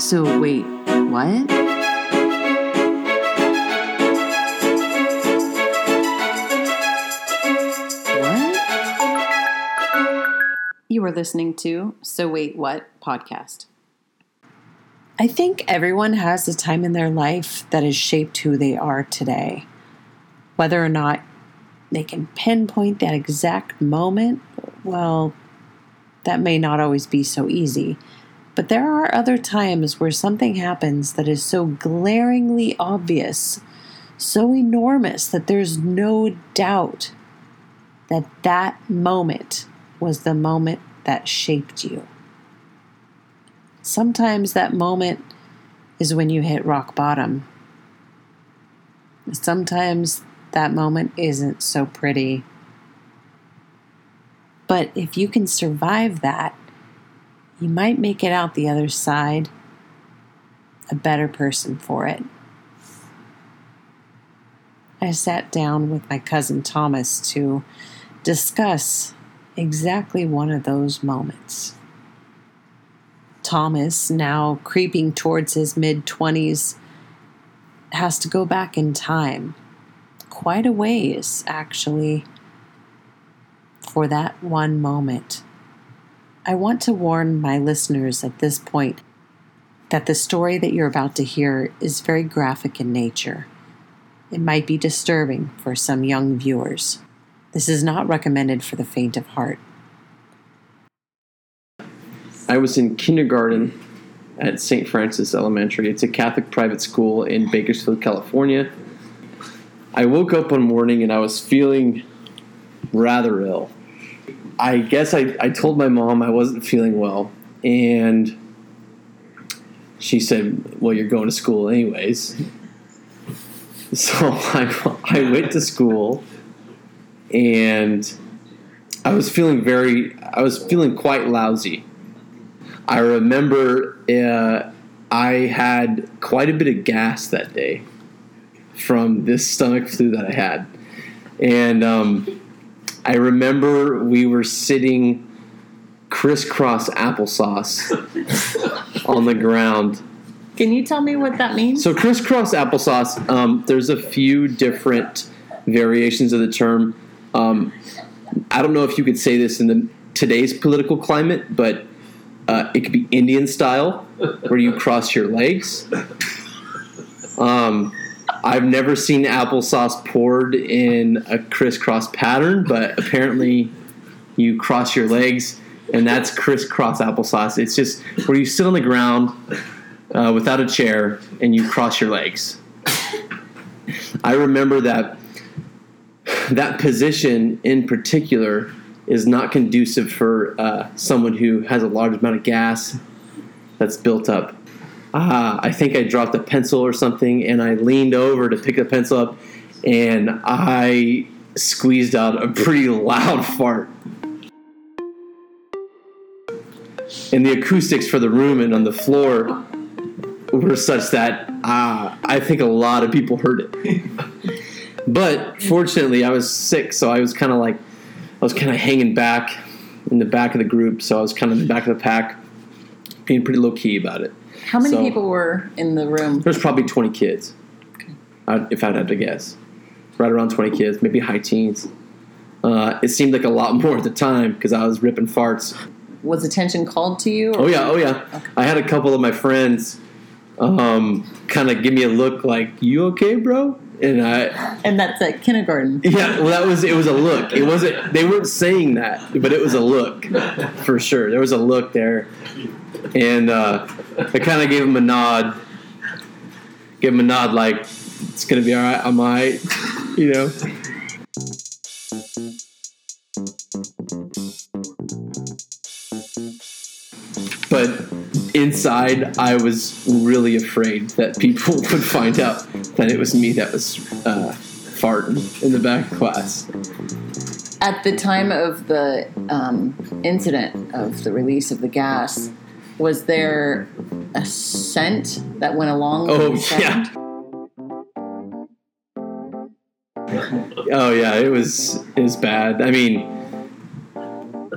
So, wait, what? What? You are listening to So Wait What podcast. I think everyone has a time in their life that has shaped who they are today. Whether or not they can pinpoint that exact moment, well, that may not always be so easy. But there are other times where something happens that is so glaringly obvious, so enormous that there's no doubt that that moment was the moment that shaped you. Sometimes that moment is when you hit rock bottom. Sometimes that moment isn't so pretty. But if you can survive that, you might make it out the other side a better person for it. I sat down with my cousin Thomas to discuss exactly one of those moments. Thomas, now creeping towards his mid 20s, has to go back in time, quite a ways, actually, for that one moment. I want to warn my listeners at this point that the story that you're about to hear is very graphic in nature. It might be disturbing for some young viewers. This is not recommended for the faint of heart. I was in kindergarten at St. Francis Elementary. It's a Catholic private school in Bakersfield, California. I woke up one morning and I was feeling rather ill. I guess I, I told my mom I wasn't feeling well, and she said, Well, you're going to school anyways. So I, I went to school and I was feeling very, I was feeling quite lousy. I remember uh, I had quite a bit of gas that day from this stomach flu that I had. And um, I remember we were sitting crisscross applesauce on the ground. Can you tell me what that means? So, crisscross applesauce, um, there's a few different variations of the term. Um, I don't know if you could say this in the today's political climate, but uh, it could be Indian style, where you cross your legs. Um, I've never seen applesauce poured in a crisscross pattern, but apparently you cross your legs, and that's crisscross applesauce. It's just where you sit on the ground uh, without a chair and you cross your legs. I remember that that position in particular is not conducive for uh, someone who has a large amount of gas that's built up. Ah, I think I dropped a pencil or something, and I leaned over to pick the pencil up, and I squeezed out a pretty loud fart. And the acoustics for the room and on the floor were such that uh, I think a lot of people heard it. but fortunately, I was sick, so I was kind of like, I was kind of hanging back in the back of the group, so I was kind of in the back of the pack, being pretty low key about it. How many So- people were in the room? There's probably 20 kids, I- if I'd have to guess. Right around 20 kids, maybe high teens. Uh, it seemed like a lot more at the time because I was ripping farts. Was attention called to you? Oh yeah, oh yeah. I had a couple of my friends um, kind of give me a look like, "You okay, bro?" And I, And that's at kindergarten. yeah, well, that was it. Was a look. It wasn't. They weren't saying that, but it was a look for sure. There was a look there, and uh, I kind of gave him a nod. Give him a nod, like it's gonna be all right. I'm all right, you know. But inside, I was really afraid that people would find out that it was me that was uh, farting in the back class. At the time of the um, incident of the release of the gas, was there a scent that went along with Oh the sound? yeah. Oh yeah, it was it was bad. I mean,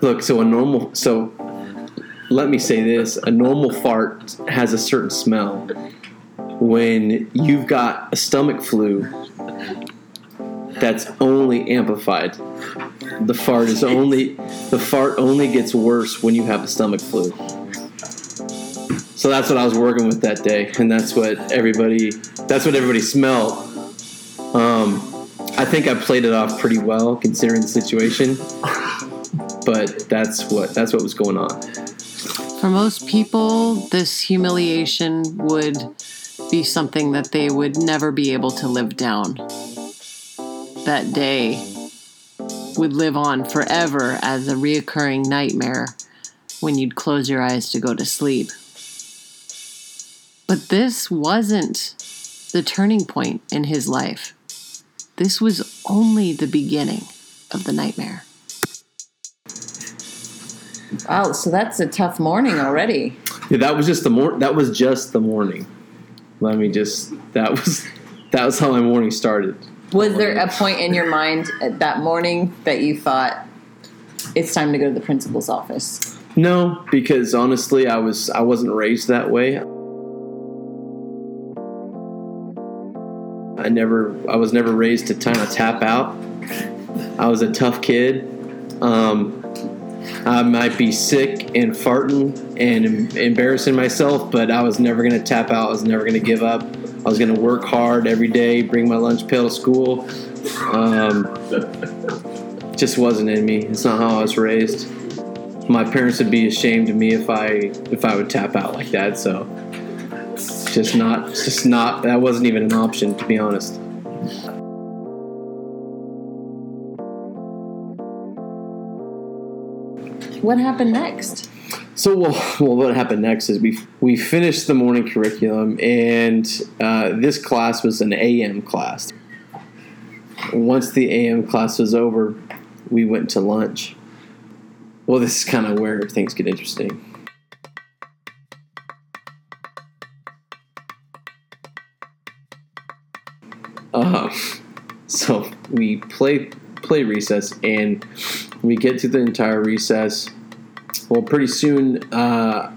look, so a normal so let me say this: a normal fart has a certain smell. When you've got a stomach flu, that's only amplified. The fart is only the fart only gets worse when you have a stomach flu. So that's what I was working with that day, and that's what everybody that's what everybody smelled. Um, I think I played it off pretty well considering the situation, but that's what that's what was going on. For most people, this humiliation would be something that they would never be able to live down. That day would live on forever as a reoccurring nightmare when you'd close your eyes to go to sleep. But this wasn't the turning point in his life. This was only the beginning of the nightmare. Wow, so that's a tough morning already. Yeah, that was just the mor- that was just the morning. Let me just that was that was how my morning started. Was there a point in your mind that morning that you thought it's time to go to the principal's office? No, because honestly, I was I wasn't raised that way. I never I was never raised to kind of tap out. I was a tough kid. Um, I might be sick and farting and embarrassing myself, but I was never going to tap out. I was never going to give up. I was going to work hard every day, bring my lunch pail to school. Um, just wasn't in me. It's not how I was raised. My parents would be ashamed of me if I if I would tap out like that. So, just not, just not. That wasn't even an option, to be honest. What happened next? So, well, well, what happened next is we we finished the morning curriculum, and uh, this class was an AM class. Once the AM class was over, we went to lunch. Well, this is kind of where things get interesting. Uh, so we play play recess, and we get to the entire recess. Well, pretty soon, uh,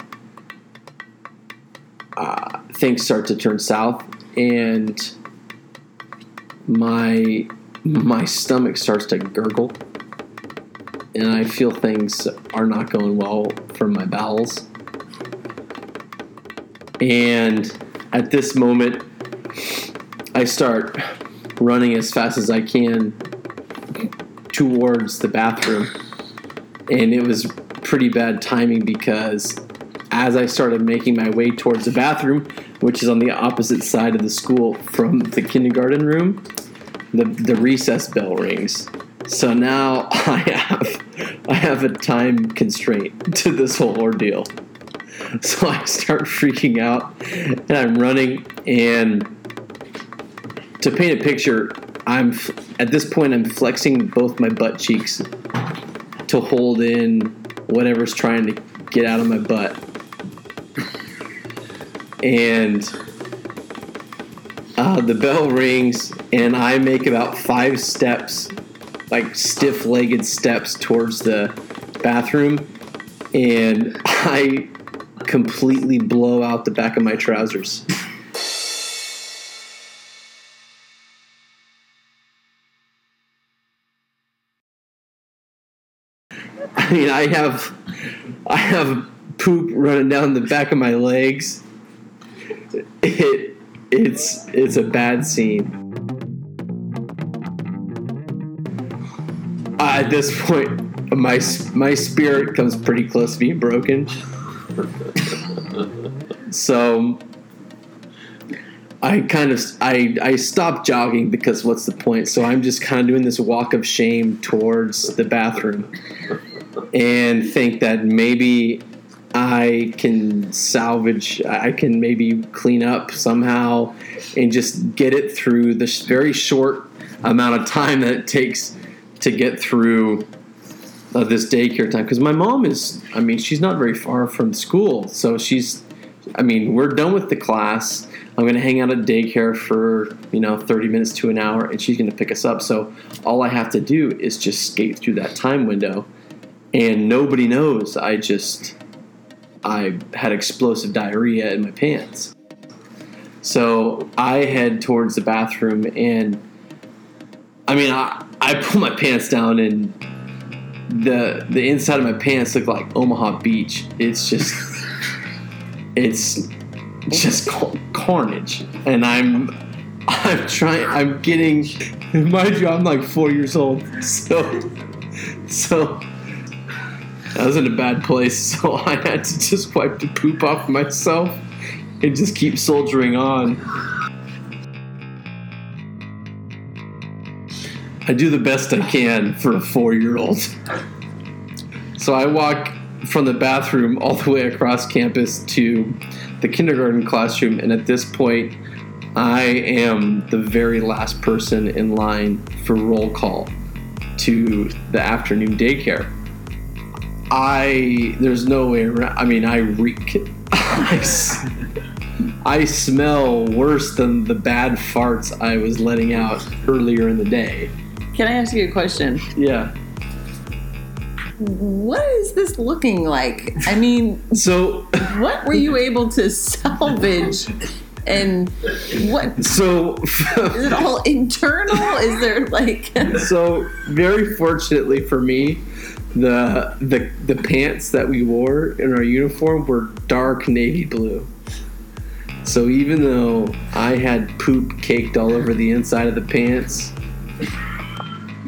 uh, things start to turn south, and my my stomach starts to gurgle, and I feel things are not going well for my bowels. And at this moment, I start running as fast as I can towards the bathroom. And it was pretty bad timing because as I started making my way towards the bathroom, which is on the opposite side of the school from the kindergarten room, the, the recess bell rings. So now I have I have a time constraint to this whole ordeal. So I start freaking out and I'm running and to paint a picture, I'm at this point I'm flexing both my butt cheeks to hold in whatever's trying to get out of my butt. And uh, the bell rings, and I make about five steps, like stiff legged steps towards the bathroom, and I completely blow out the back of my trousers. Mean, I have, I have poop running down the back of my legs. It, it's, it's a bad scene. Uh, at this point, my my spirit comes pretty close to being broken. so I kind of I I stopped jogging because what's the point? So I'm just kind of doing this walk of shame towards the bathroom and think that maybe I can salvage, I can maybe clean up somehow and just get it through this very short amount of time that it takes to get through uh, this daycare time. Because my mom is, I mean, she's not very far from school. So she's, I mean, we're done with the class. I'm going to hang out at daycare for, you know, 30 minutes to an hour and she's going to pick us up. So all I have to do is just skate through that time window and nobody knows. I just I had explosive diarrhea in my pants. So I head towards the bathroom, and I mean, I, I pull my pants down, and the the inside of my pants look like Omaha Beach. It's just, it's just carnage, and I'm I'm trying. I'm getting. Mind you, I'm like four years old, so so I was in a bad place. So I had to just wipe the poop off myself and just keep soldiering on. I do the best I can for a four year old. So I walk from the bathroom all the way across campus to the kindergarten classroom, and at this point, I am the very last person in line for roll call to the afternoon daycare. I there's no way around. I mean, I reek. I, I smell worse than the bad farts I was letting out earlier in the day. Can I ask you a question? Yeah. What is this looking like? I mean, so what were you able to salvage? And what? So is it all internal? Is there like? so very fortunately for me, the the the pants that we wore in our uniform were dark navy blue. So even though I had poop caked all over the inside of the pants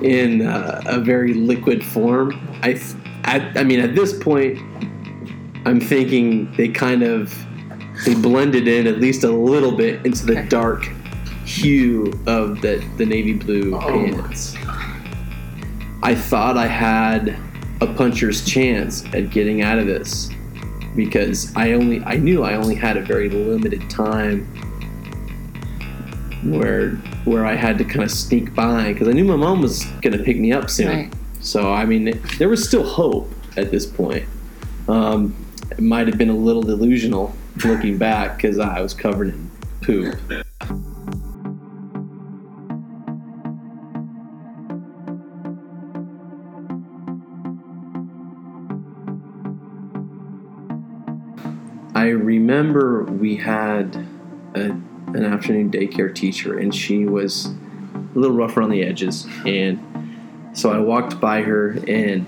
in uh, a very liquid form, I, I I mean at this point I'm thinking they kind of they blended in at least a little bit into the dark hue of the the navy blue oh. pants. I thought I had a puncher's chance at getting out of this because I only I knew I only had a very limited time where where I had to kind of sneak by because I knew my mom was going to pick me up soon. Right. So I mean, there was still hope at this point. Um, it might have been a little delusional looking back because I was covered in poop. I remember we had a, an afternoon daycare teacher, and she was a little rough around the edges. And so I walked by her, and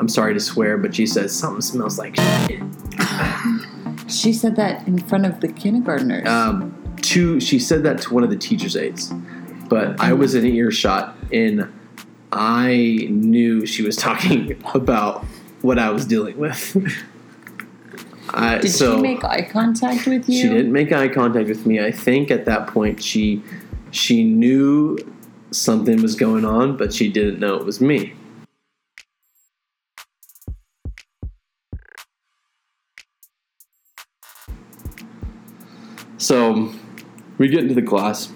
I'm sorry to swear, but she says something smells like shit. She said that in front of the kindergartners. Um, to she said that to one of the teachers' aides, but I was in earshot, and I knew she was talking about what I was dealing with. I, Did so she make eye contact with you? She didn't make eye contact with me. I think at that point she she knew something was going on, but she didn't know it was me. So we get into the class,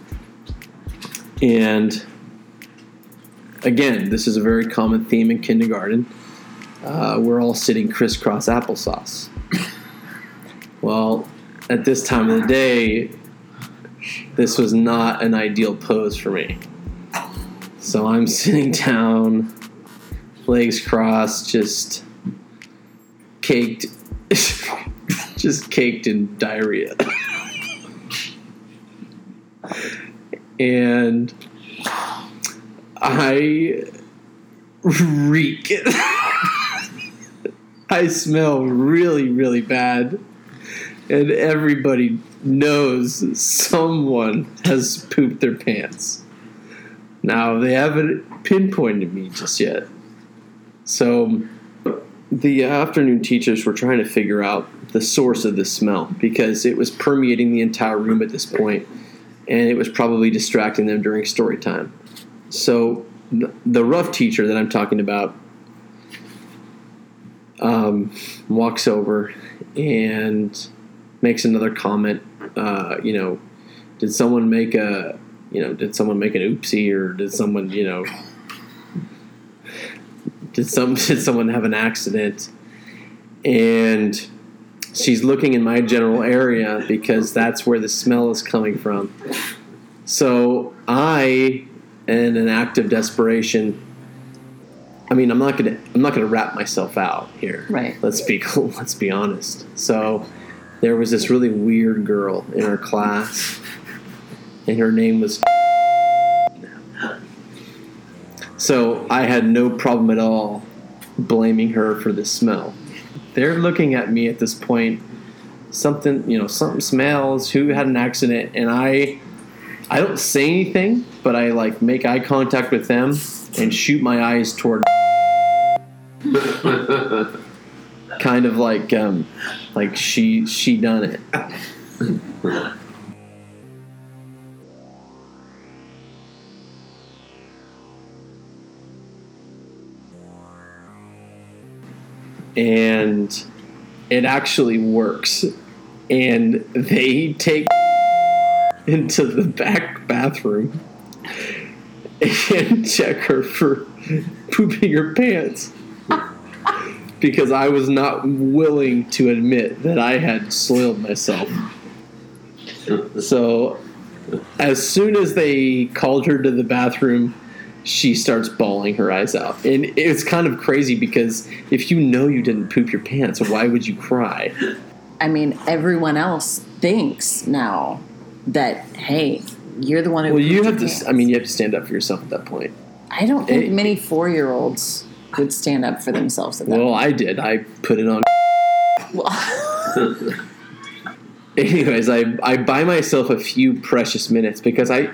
and again, this is a very common theme in kindergarten. Uh, we're all sitting crisscross applesauce. Well, at this time of the day, this was not an ideal pose for me. So I'm sitting down, legs crossed, just caked, just caked in diarrhea. and I reek. I smell really, really bad and everybody knows someone has pooped their pants. Now, they haven't pinpointed me just yet. So, the afternoon teachers were trying to figure out the source of the smell because it was permeating the entire room at this point and it was probably distracting them during story time. So, the rough teacher that I'm talking about um, walks over and makes another comment. Uh, you know, did someone make a you know did someone make an oopsie or did someone you know did some did someone have an accident? And she's looking in my general area because that's where the smell is coming from. So I, in an act of desperation, I mean, I'm not gonna I'm not gonna wrap myself out here. Right. Let's be let's be honest. So there was this really weird girl in our class, and her name was. So I had no problem at all blaming her for the smell. They're looking at me at this point. Something, you know, something smells. Who had an accident? And I, I don't say anything, but I like make eye contact with them and shoot my eyes toward. kind of like, um, like she she done it. and it actually works. And they take into the back bathroom and check her for pooping her pants because I was not willing to admit that I had soiled myself. So, as soon as they called her to the bathroom, she starts bawling her eyes out. And it's kind of crazy because if you know you didn't poop your pants, why would you cry? I mean, everyone else thinks now that hey, you're the one who. Well, you have to, pants. I mean, you have to stand up for yourself at that point. I don't think it- many four-year-olds would stand up for themselves at that. Well, I did. I put it on. Well, Anyways, I, I buy myself a few precious minutes because I,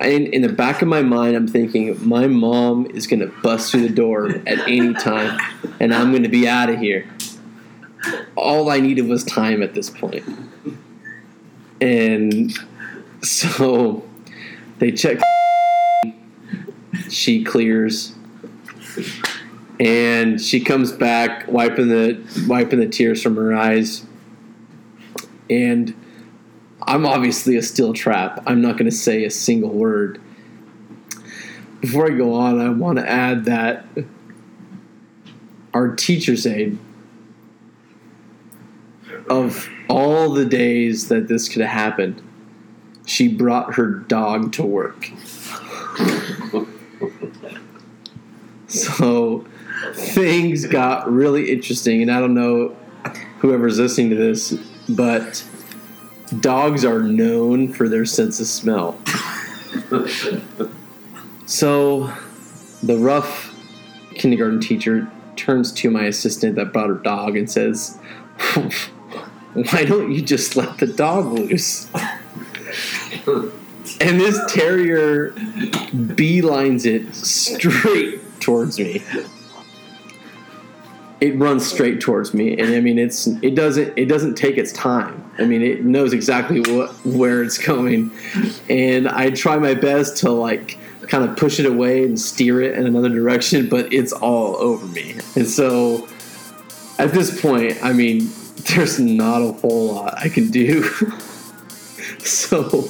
I in, in the back of my mind, I'm thinking my mom is going to bust through the door at any time and I'm going to be out of here. All I needed was time at this point. And so they check. She clears. And she comes back, wiping the wiping the tears from her eyes and I'm obviously a steel trap. I'm not going to say a single word. Before I go on, I want to add that our teacher's aide, of all the days that this could have happened, she brought her dog to work. so things got really interesting, and I don't know whoever's listening to this, but dogs are known for their sense of smell. so the rough kindergarten teacher turns to my assistant that brought her dog and says, Why don't you just let the dog loose? and this terrier beelines it straight towards me it runs straight towards me. And i mean it's it doesn't it doesn't take its time. I mean it knows exactly what where it's going. And i try my best to like kind of push it away and steer it in another direction but it's all over me. And so at this point i mean there's not a whole lot i can do. So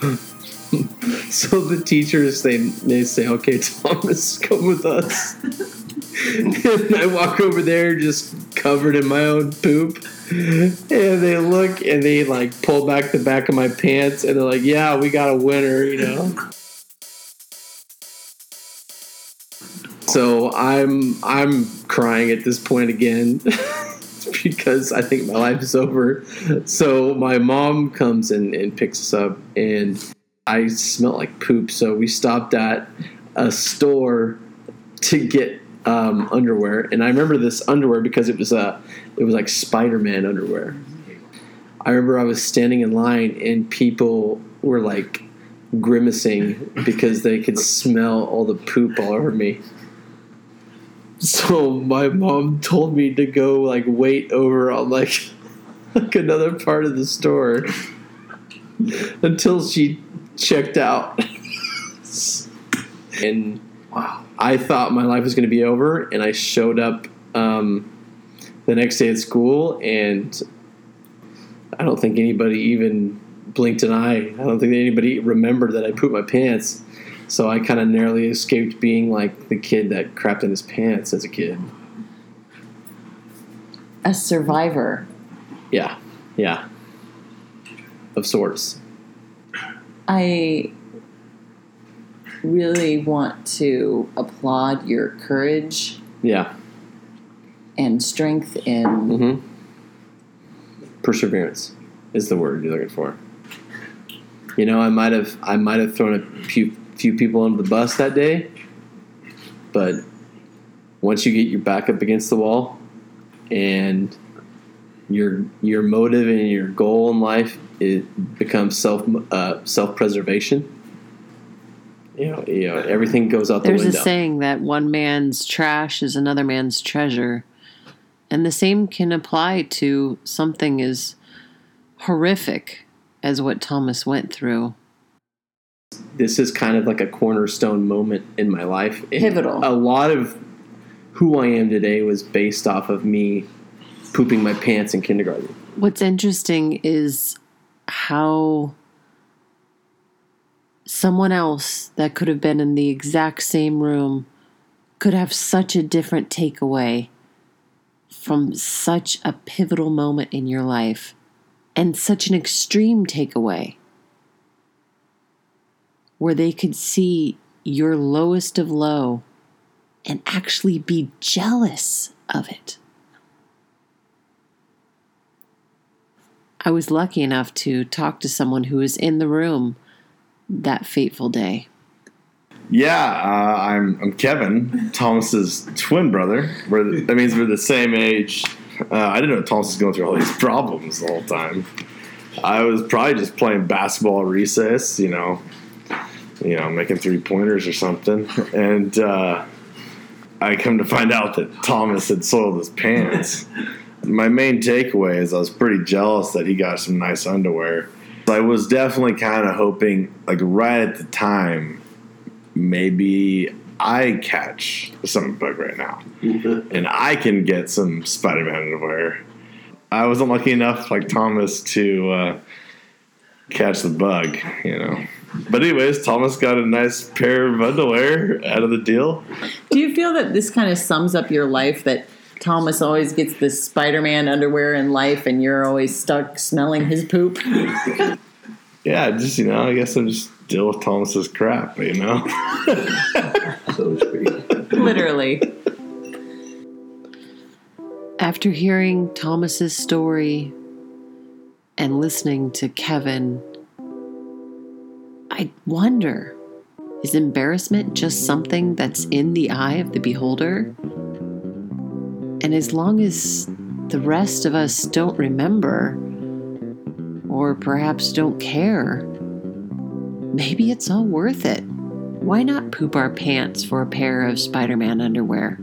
so the teachers they they say okay thomas come with us and I walk over there just covered in my own poop. And they look and they like pull back the back of my pants and they're like, yeah, we got a winner, you know? So I'm I'm crying at this point again because I think my life is over. So my mom comes and picks us up and I smell like poop. So we stopped at a store to get um, underwear, and I remember this underwear because it was a, it was like Spider-Man underwear. I remember I was standing in line and people were like grimacing because they could smell all the poop all over me. So my mom told me to go like wait over on like like another part of the store until she checked out. and Wow. I thought my life was going to be over, and I showed up um, the next day at school, and I don't think anybody even blinked an eye. I don't think anybody remembered that I pooped my pants. So I kind of narrowly escaped being like the kid that crapped in his pants as a kid. a survivor. Yeah, yeah, of sorts. I really want to applaud your courage Yeah. and strength in Mm-hmm. Perseverance is the word you're looking for. You know, I might have I might have thrown a few few people under the bus that day, but once you get your back up against the wall and your your motive and your goal in life it becomes self uh, self preservation. You know, you know, everything goes out the There's a saying that one man's trash is another man's treasure. And the same can apply to something as horrific as what Thomas went through. this is kind of like a cornerstone moment in my life. And Pivotal. A lot of who I am today was based off of me pooping my pants in kindergarten. What's interesting is how someone else that could have been in the exact same room could have such a different takeaway from such a pivotal moment in your life and such an extreme takeaway where they could see your lowest of low and actually be jealous of it. I was lucky enough to talk to someone who was in the room that fateful day. Yeah, uh, I'm I'm Kevin, Thomas's twin brother. We're that means we're the same age. Uh, I didn't know Thomas was going through all these problems the whole time. I was probably just playing basketball recess, you know, you know, making three pointers or something, and uh, I come to find out that Thomas had soiled his pants. My main takeaway is I was pretty jealous that he got some nice underwear. I was definitely kind of hoping, like right at the time, maybe I catch some bug right now, and I can get some Spider-Man underwear. I wasn't lucky enough, like Thomas, to uh, catch the bug, you know. But anyways, Thomas got a nice pair of underwear out of the deal. Do you feel that this kind of sums up your life that Thomas always gets the Spider Man underwear in life and you're always stuck smelling his poop? Yeah, just you know, I guess I'm just deal with Thomas's crap, you know. So to speak. Literally. After hearing Thomas's story and listening to Kevin, I wonder is embarrassment just something that's in the eye of the beholder? And as long as the rest of us don't remember, or perhaps don't care, maybe it's all worth it. Why not poop our pants for a pair of Spider Man underwear?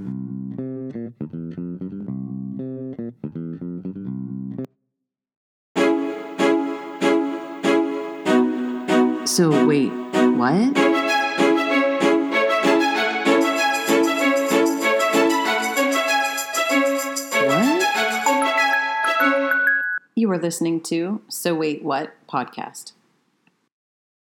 So, wait, what? You are listening to So Wait What podcast.